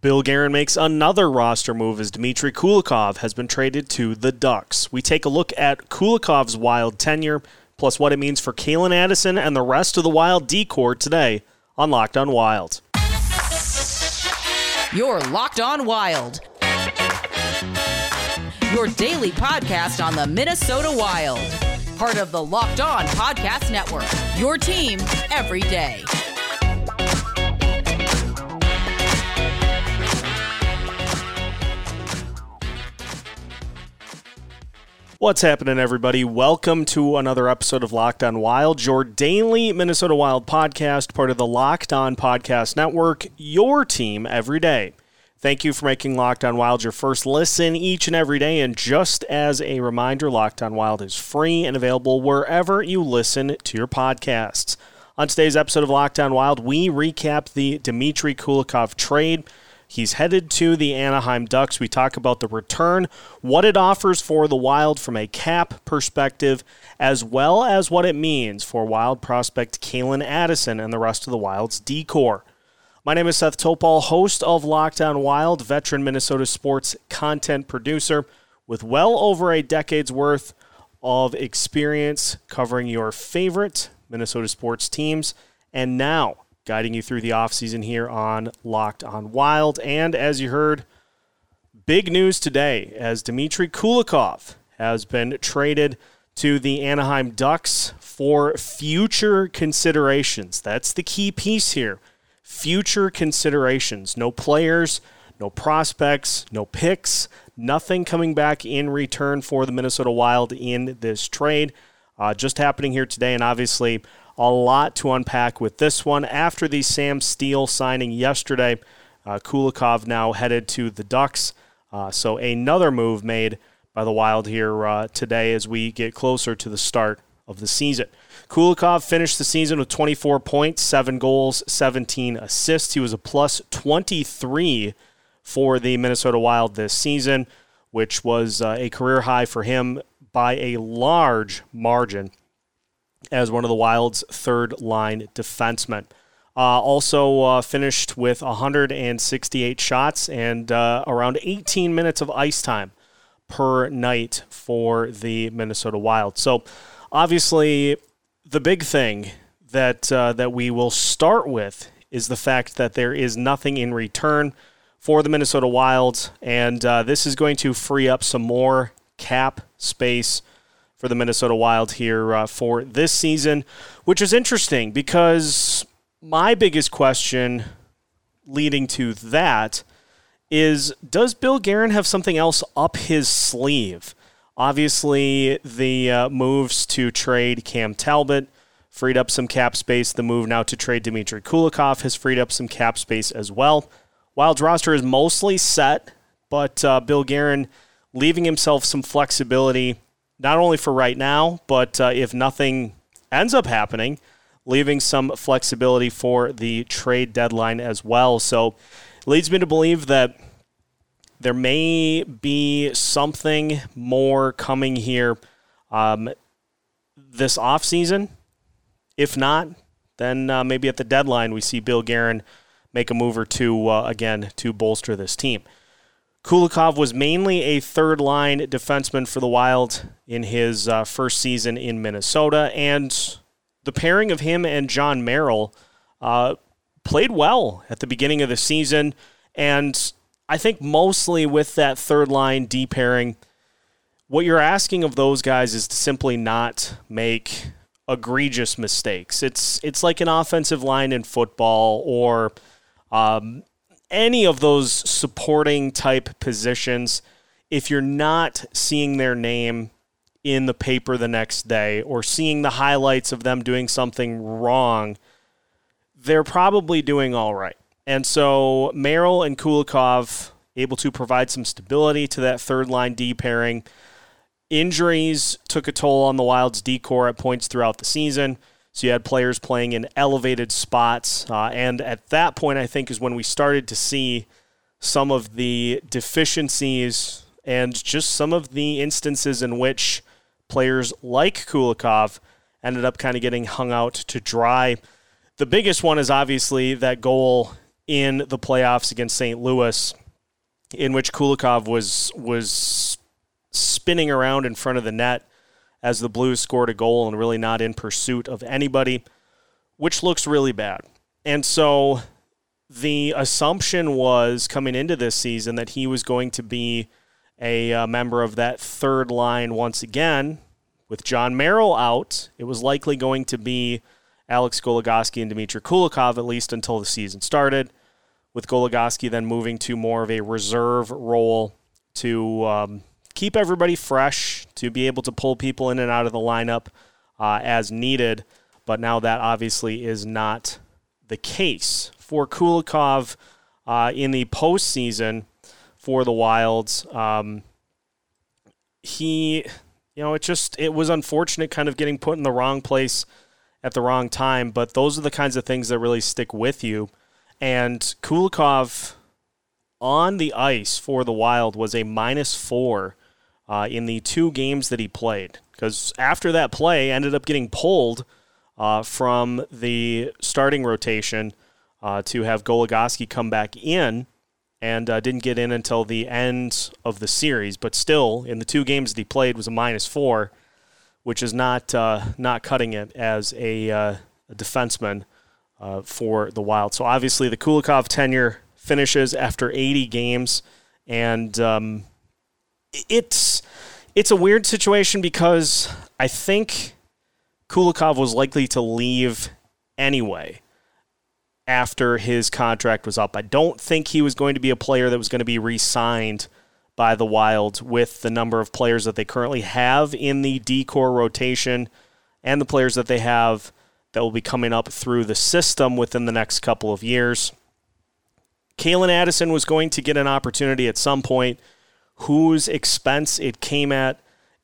Bill Guerin makes another roster move as Dmitry Kulikov has been traded to the Ducks. We take a look at Kulikov's wild tenure, plus what it means for Calen Addison and the rest of the Wild D-corps today on Locked on Wild. You're Locked on Wild. Your daily podcast on the Minnesota Wild. Part of the Locked On Podcast Network. Your team every day. What's happening, everybody? Welcome to another episode of Locked On Wild, your daily Minnesota Wild podcast, part of the Locked On Podcast Network, your team every day. Thank you for making Locked On Wild your first listen each and every day. And just as a reminder, Locked On Wild is free and available wherever you listen to your podcasts. On today's episode of Locked On Wild, we recap the Dmitry Kulikov trade. He's headed to the Anaheim Ducks. We talk about the return, what it offers for the Wild from a cap perspective, as well as what it means for Wild prospect Calen Addison and the rest of the Wild's D-corps. My name is Seth Topal, host of Locked On Wild, veteran Minnesota sports content producer with well over a decade's worth of experience covering your favorite Minnesota sports teams. And now, guiding you through the offseason here on Locked on Wild. And as you heard, big news today as Dmitry Kulikov has been traded to the Anaheim Ducks for future considerations. That's the key piece here. Future considerations. No players, no prospects, no picks, nothing coming back in return for the Minnesota Wild in this trade. Uh, just happening here today, and obviously a lot to unpack with this one. After the Sam Steel signing yesterday, uh, Kulikov now headed to the Ducks. Uh, so another move made by the Wild here uh, today as we get closer to the start of the season. Kulikov finished the season with 24 points, 7 goals, 17 assists. He was a plus 23 for the Minnesota Wild this season, which was uh, a career high for him by a large margin as one of the Wild's third line defensemen. Uh, also uh, finished with 168 shots and uh, around 18 minutes of ice time per night for the Minnesota Wild. So, obviously, the big thing that uh, that we will start with is the fact that there is nothing in return for the Minnesota Wilds, and uh, this is going to free up some more cap space for the Minnesota Wild here uh, for this season, which is interesting because my biggest question leading to that is does Bill Guerin have something else up his sleeve? Obviously, the uh, moves to trade Cam Talbot freed up some cap space. The move now to trade Dmitry Kulikov has freed up some cap space as well. Wild's roster is mostly set, but uh, Bill Guerin leaving himself some flexibility not only for right now, but uh, if nothing ends up happening, leaving some flexibility for the trade deadline as well. So leads me to believe that there may be something more coming here um, this offseason. If not, then uh, maybe at the deadline we see Bill Guerin make a move or two uh, again to bolster this team. Kulikov was mainly a third line defenseman for the Wild in his uh, first season in Minnesota, and the pairing of him and Jon Merrill uh, played well at the beginning of the season. And I think mostly with that third line D pairing, what you're asking of those guys is to simply not make egregious mistakes. It's it's like an offensive line in football or um, any of those supporting type positions, if you're not seeing their name in the paper the next day or seeing the highlights of them doing something wrong, they're probably doing all right. And so Merrill and Kulikov able to provide some stability to that third line D pairing. Injuries took a toll on the Wild's D-corps at points throughout the season. So you had players playing in elevated spots. Uh, and at that point, I think, is when we started to see some of the deficiencies and just some of the instances in which players like Kulikov ended up kind of getting hung out to dry. The biggest one is obviously that goal in the playoffs against St. Louis, in which Kulikov was was spinning around in front of the net as the Blues scored a goal and really not in pursuit of anybody, which looks really bad. And so the assumption was coming into this season that he was going to be a uh, member of that third line once again. With Jon Merrill out, it was likely going to be Alex Goligoski and Dmitry Kulikov, at least until the season started, with Goligoski then moving to more of a reserve role to um, keep everybody fresh, to be able to pull people in and out of the lineup uh, as needed. But now that obviously is not the case. For Kulikov uh, in the postseason for the Wilds, um, he, you know, it just it was unfortunate kind of getting put in the wrong place at the wrong time. But those are the kinds of things that really stick with you. And Kulikov on the ice for the Wild was a minus four uh, in the two games that he played. Because after that play, ended up getting pulled uh, from the starting rotation uh, to have Goligoski come back in and uh, didn't get in until the end of the series. But still, in the two games that he played, was a minus four which is not uh, not cutting it as a, uh, a defenseman for the Wild. So obviously, the Kulikov tenure finishes after 80 games, and um, it's it's a weird situation because I think Kulikov was likely to leave anyway after his contract was up. I don't think he was going to be a player that was going to be re-signed by the Wild with the number of players that they currently have in the D-corps rotation and the players that they have that will be coming up through the system within the next couple of years. Calen Addison was going to get an opportunity at some point. Whose expense it came at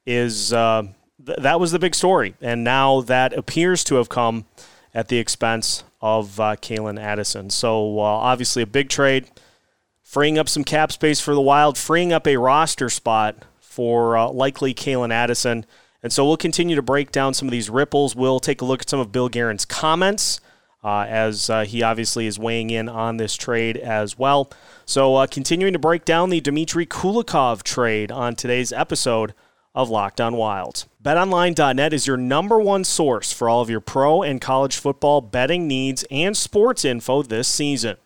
is uh, th- that was the big story, and now that appears to have come at the expense of uh, Calen Addison. So uh, obviously a big trade freeing up some cap space for the Wild, freeing up a roster spot for uh, likely Calen Addison. And so we'll continue to break down some of these ripples. We'll take a look at some of Bill Guerin's comments. Uh, as uh, he obviously is weighing in on this trade as well. So, uh, continuing to break down the Dmitry Kulikov trade on today's episode of Locked On Wild. BetOnline.net is your number one source for all of your pro and college football betting needs and sports info this season.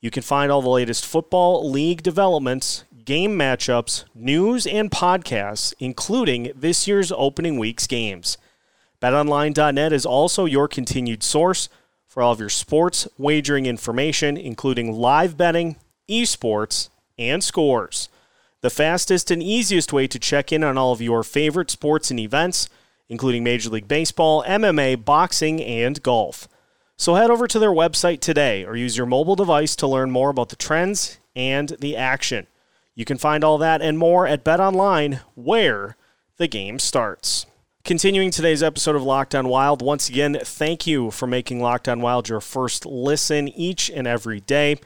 You can find all the latest football league developments, game matchups, news, and podcasts, including this year's opening week's games. BetOnline.net is also your continued source for all of your sports wagering information, including live betting, esports, and scores. The fastest and easiest way to check in on all of your favorite sports and events, including Major League Baseball, MMA, boxing, and golf. So head over to their website today or use your mobile device to learn more about the trends and the action. You can find all that and more at BetOnline, where the game starts. Continuing today's episode of Locked On Wild, once again, thank you for making Locked On Wild your first listen each and every day.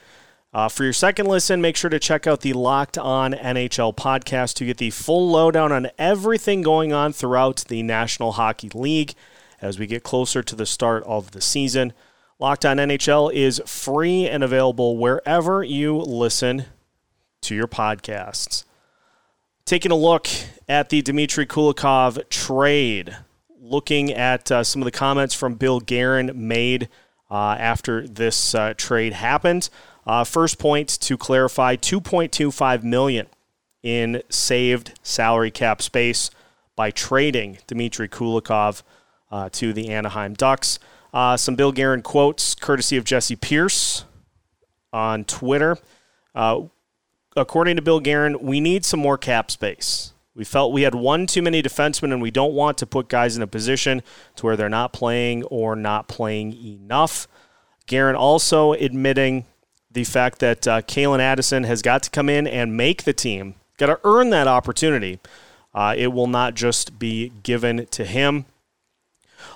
Uh, for your second listen, make sure to check out the Locked On NHL podcast to get the full lowdown on everything going on throughout the National Hockey League as we get closer to the start of the season. Locked On NHL is free and available wherever you listen to your podcasts. Taking a look at the Dmitry Kulikov trade, looking at uh, some of the comments from Bill Guerin made uh, after this uh, trade happened. Uh, first point to clarify: 2.25 million in saved salary cap space by trading Dmitry Kulikov uh, to the Anaheim Ducks. Uh, some Bill Guerin quotes, courtesy of Jessi Pierce on Twitter. According to Bill Guerin, we need some more cap space. We felt we had one too many defensemen, and we don't want to put guys in a position to where they're not playing or not playing enough. Guerin also admitting the fact that uh, Calen Addison has got to come in and make the team, got to earn that opportunity. Uh, it will not just be given to him.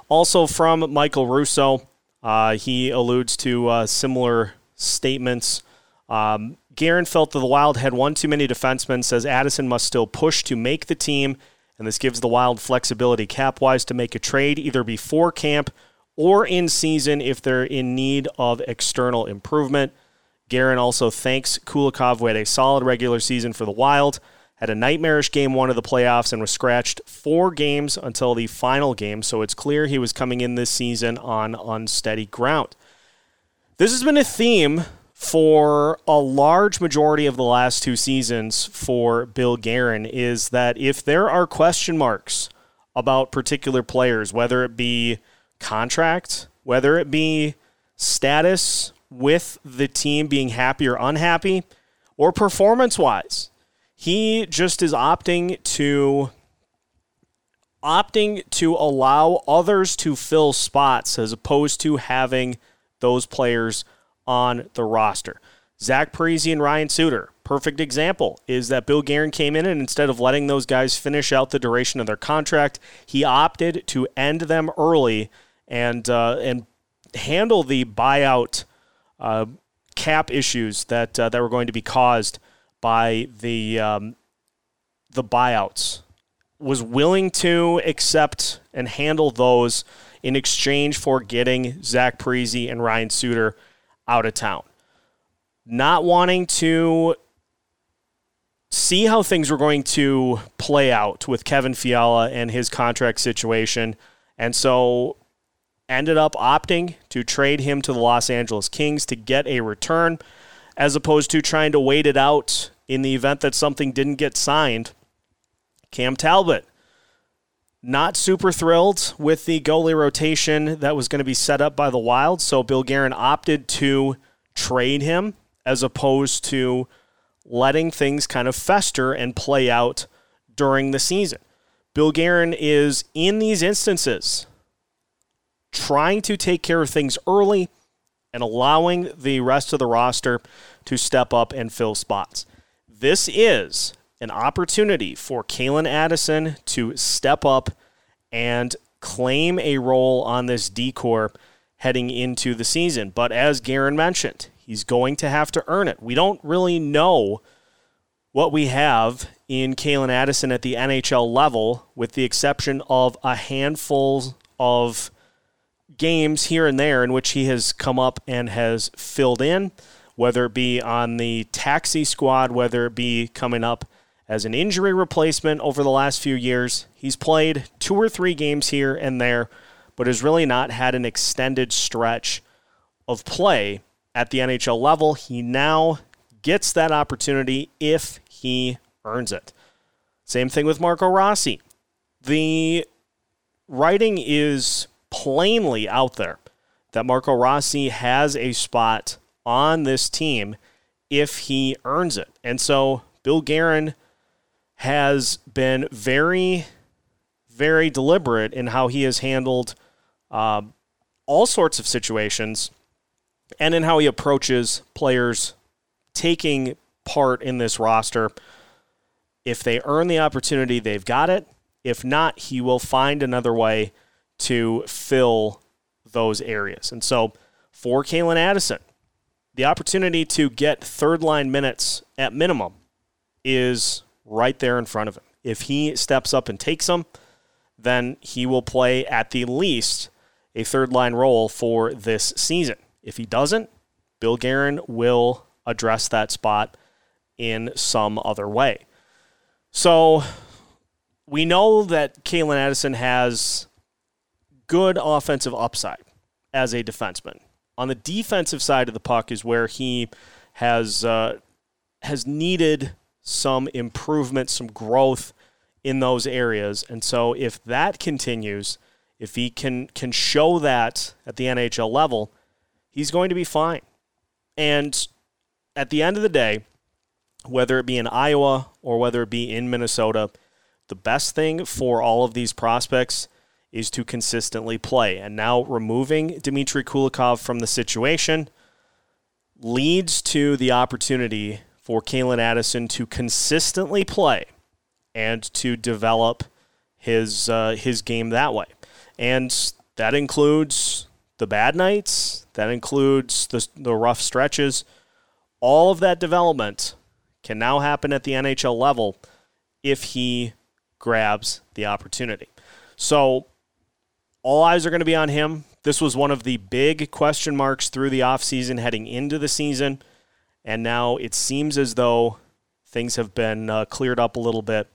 Also from Michael Russo, uh, he alludes to uh, similar statements. Um, Guerin felt that the Wild had one too many defensemen, says Addison must still push to make the team, and this gives the Wild flexibility cap wise to make a trade either before camp or in season if they're in need of external improvement. Guerin also thanks Kulikov, who had a solid regular season for the Wild, had a nightmarish game one of the playoffs, and was scratched four games until the final game. So it's clear he was coming in this season on unsteady ground. This has been a theme for a large majority of the last two seasons for Bill Guerin is that if there are question marks about particular players, whether it be contract, whether it be status with the team being happy or unhappy, or performance wise. He just is opting to opting to allow others to fill spots as opposed to having those players on the roster. Zach Parise and Ryan Suter, perfect example, is that Bill Guerin came in and instead of letting those guys finish out the duration of their contract, he opted to end them early and uh, and handle the buyout uh, cap issues that uh, that were going to be caused by the um, the buyouts. Was willing to accept and handle those in exchange for getting Zach Parise and Ryan Suter out of town. Not wanting to see how things were going to play out with Kevin Fiala and his contract situation. And so ended up opting to trade him to the Los Angeles Kings to get a return, as opposed to trying to wait it out in the event that something didn't get signed. Cam Talbot, not super thrilled with the goalie rotation that was going to be set up by the Wild, so Bill Guerin opted to trade him as opposed to letting things kind of fester and play out during the season. Bill Guerin is in these instances trying to take care of things early and allowing the rest of the roster to step up and fill spots. This is an opportunity for Calen Addison to step up and claim a role on this D-corps heading into the season. But as Guerin mentioned, he's going to have to earn it. We don't really know what we have in Calen Addison at the NHL level, with the exception of a handful of games here and there in which he has come up and has filled in, whether it be on the taxi squad, whether it be coming up as an injury replacement over the last few years. He's played two or three games here and there, but has really not had an extended stretch of play at the NHL level. He now gets that opportunity if he earns it. Same thing with Marco Rossi. The writing is plainly out there that Marco Rossi has a spot on this team if he earns it. And so Bill Guerin has been very, very deliberate in how he has handled um, all sorts of situations and in how he approaches players taking part in this roster. If they earn the opportunity, they've got it. If not, he will find another way to fill those areas. And so for Calen Addison, the opportunity to get third line minutes at minimum is right there in front of him. If he steps up and takes them, then he will play at the least a third line role for this season. If he doesn't, Bill Guerin will address that spot in some other way. So we know that Calen Addison has good offensive upside as a defenseman. On the defensive side of the puck is where he has uh, has needed some improvement, some growth in those areas. And so if that continues, if he can can show that at the NHL level, he's going to be fine. And at the end of the day, whether it be in Iowa or whether it be in Minnesota, the best thing for all of these prospects is to consistently play. And now removing Dmitry Kulikov from the situation leads to the opportunity for Calen Addison to consistently play and to develop his uh, his game that way. And that includes the bad nights, that includes the, the rough stretches. All of that development can now happen at the NHL level if he grabs the opportunity. So all eyes are going to be on him. This was one of the big question marks through the offseason heading into the season. And now it seems as though things have been uh, cleared up a little bit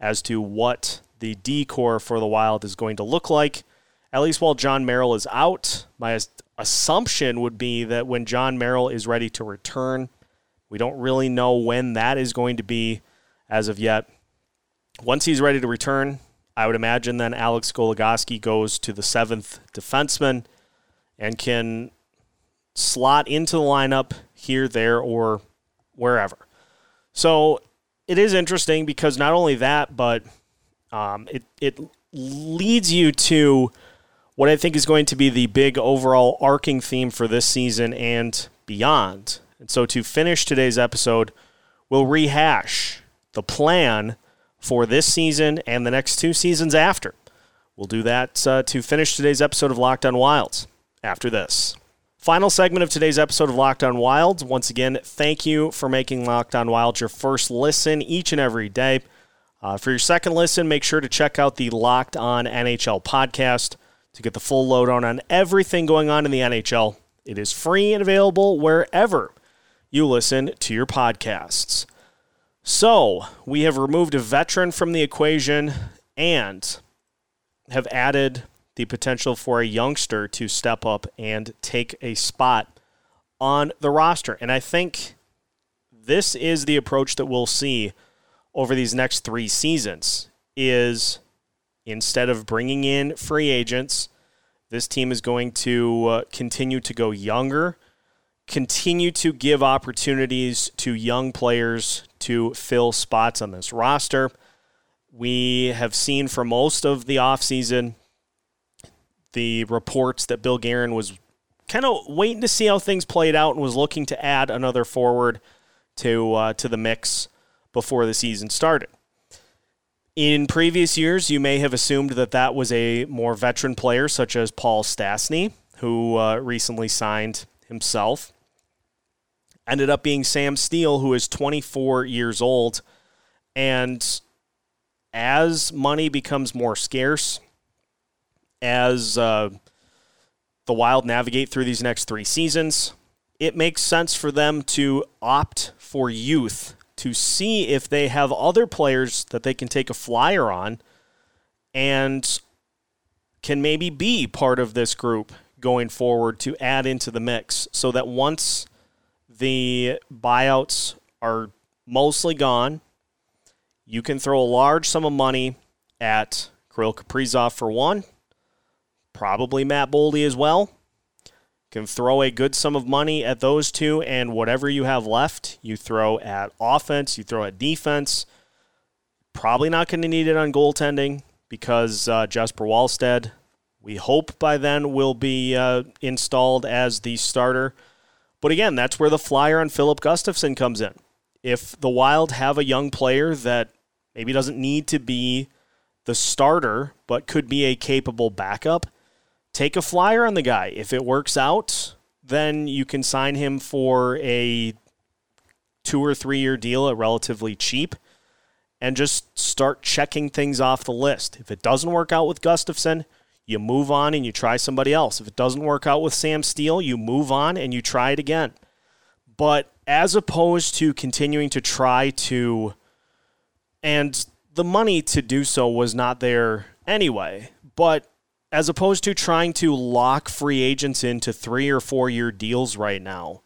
as to what the D-corps for the Wild is going to look like. At least while Jon Merrill is out, my assumption would be that when Jon Merrill is ready to return, we don't really know when that is going to be as of yet. Once he's ready to return, I would imagine then Alex Goligoski goes to the seventh defenseman and can slot into the lineup here, there, or wherever. So it is interesting because not only that, but um, it, it leads you to what I think is going to be the big overall arcing theme for this season and beyond. And so to finish today's episode, we'll rehash the plan for this season and the next two seasons after. We'll do that uh, to finish today's episode of Locked on Wilds after this. Final segment of today's episode of Locked on Wild. Once again, thank you for making Locked on Wild your first listen each and every day. Uh, for your second listen, make sure to check out the Locked on NHL podcast to get the full load on on everything going on in the NHL. It is free and available wherever you listen to your podcasts. So, we have removed a veteran from the equation and have added the potential for a youngster to step up and take a spot on the roster. And I think this is the approach that we'll see over these next 3 seasons is instead of bringing in free agents, this team is going to uh, continue to go younger, continue to give opportunities to young players to fill spots on this roster. We have seen for most of the offseason the reports that Bill Guerin was kind of waiting to see how things played out and was looking to add another forward to uh, to the mix before the season started. In previous years, you may have assumed that that was a more veteran player, such as Paul Stastny, who uh, recently signed himself ended up being Sam Steel, who is 24 years old. And as money becomes more scarce, as uh, the Wild navigate through these next three seasons, it makes sense for them to opt for youth to see if they have other players that they can take a flyer on and can maybe be part of this group going forward to add into the mix so that once the buyouts are mostly gone. You can throw a large sum of money at Kirill Kaprizov for one, probably Matt Boldy as well. Can throw a good sum of money at those two, and whatever you have left, you throw at offense, you throw at defense. Probably not going to need it on goaltending because uh, Jesper Wallstedt, we hope by then, will be uh, installed as the starter. But again, that's where the flyer on Filip Gustavsson comes in. If the Wild have a young player that maybe doesn't need to be the starter, but could be a capable backup, take a flyer on the guy. If it works out, then you can sign him for a two or three year deal at relatively cheap and just start checking things off the list. If it doesn't work out with Gustavsson, you move on and you try somebody else. If it doesn't work out with Sam Steel, you move on and you try it again. But as opposed to continuing to try to, and the money to do so was not there anyway, but as opposed to trying to lock free agents into three or four year deals right now,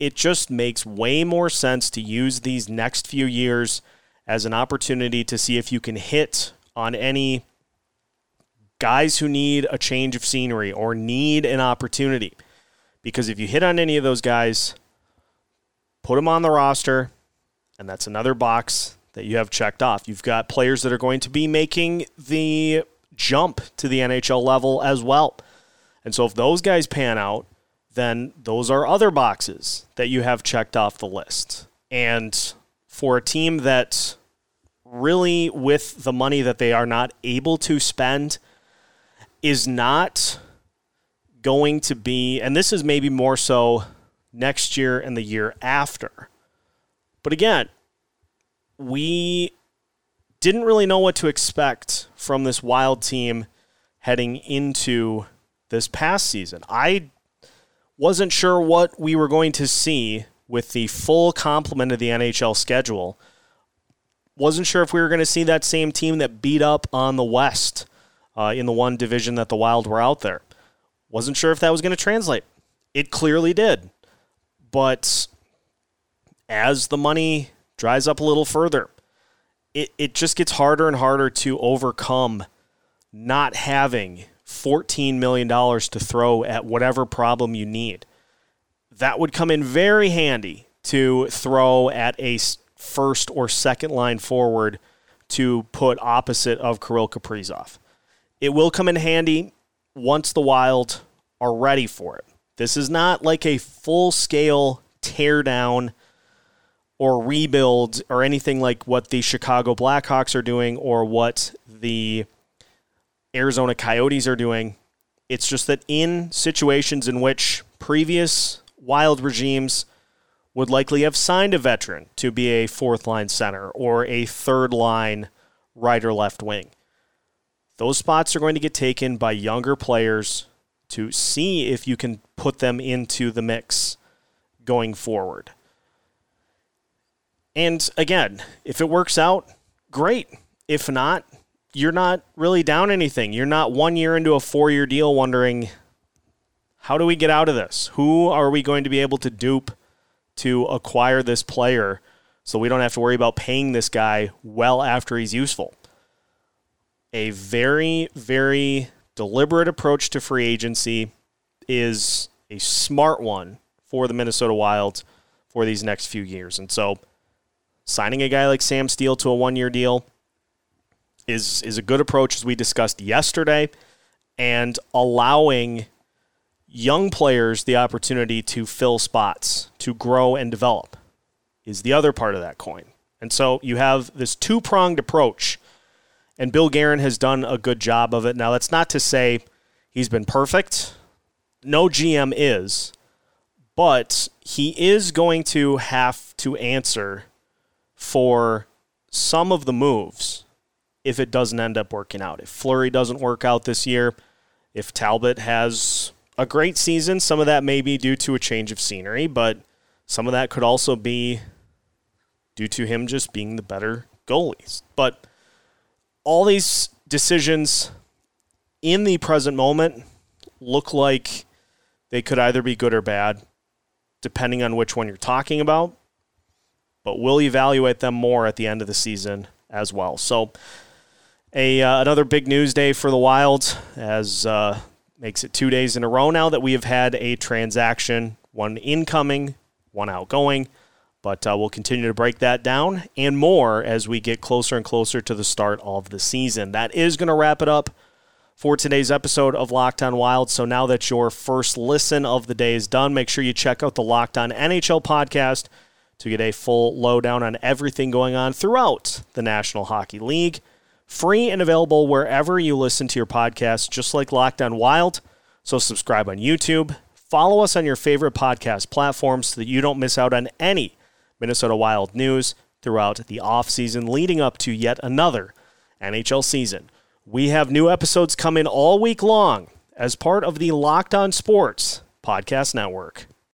it just makes way more sense to use these next few years as an opportunity to see if you can hit on any guys who need a change of scenery or need an opportunity. Because if you hit on any of those guys, put them on the roster, and that's another box that you have checked off. You've got players that are going to be making the jump to the NHL level as well. And so if those guys pan out, then those are other boxes that you have checked off the list. And for a team that really, with the money that they are not able to spend, is not going to be, and this is maybe more so next year and the year after. But again, we didn't really know what to expect from this wild team heading into this past season. I wasn't sure what we were going to see with the full complement of the NHL schedule. Wasn't sure if we were going to see that same team that beat up on the West uh, in the one division that the Wild were out there. Wasn't sure if that was going to translate. It clearly did. But as the money dries up a little further, it, it just gets harder and harder to overcome not having $14 million to throw at whatever problem you need. That would come in very handy to throw at a first or second line forward to put opposite of Kirill Kaprizov. It will come in handy once the Wild are ready for it. This is not like a full scale tear down or rebuild or anything like what the Chicago Blackhawks are doing or what the Arizona Coyotes are doing. It's just that in situations in which previous wild regimes would likely have signed a veteran to be a fourth line center or a third line right or left wing. Those spots are going to get taken by younger players to see if you can put them into the mix going forward. And again, if it works out, great. If not, you're not really down anything. You're not one year into a four year deal wondering, how do we get out of this? Who are we going to be able to dupe to acquire this player so we don't have to worry about paying this guy well after he's useful? A very, very deliberate approach to free agency is a smart one for the Minnesota Wild for these next few years. And so signing a guy like Sam Steel to a one year deal is is a good approach as we discussed yesterday and allowing young players the opportunity to fill spots, to grow and develop is the other part of that coin. And so you have this two-pronged approach and Bill Guerin has done a good job of it. Now that's not to say he's been perfect. No GM is, but he is going to have to answer for some of the moves if it doesn't end up working out. If Fleury doesn't work out this year, if Talbot has a great season, some of that may be due to a change of scenery, but some of that could also be due to him just being the better goalies. But all these decisions in the present moment look like they could either be good or bad, depending on which one you're talking about. But we'll evaluate them more at the end of the season as well. So a uh, another big news day for the Wilds as uh, makes it two days in a row now that we have had a transaction, one incoming, one outgoing. But uh, we'll continue to break that down and more as we get closer and closer to the start of the season. That is going to wrap it up for today's episode of Locked On Wild. So now that your first listen of the day is done, make sure you check out the Locked On NHL podcast to get a full lowdown on everything going on throughout the National Hockey League free and available wherever you listen to your podcast, just like Locked On Wild. So subscribe on YouTube. Follow us on your favorite podcast platforms so that you don't miss out on any Minnesota Wild news throughout the offseason leading up to yet another NHL season. We have new episodes coming all week long as part of the Locked On Sports Podcast Network.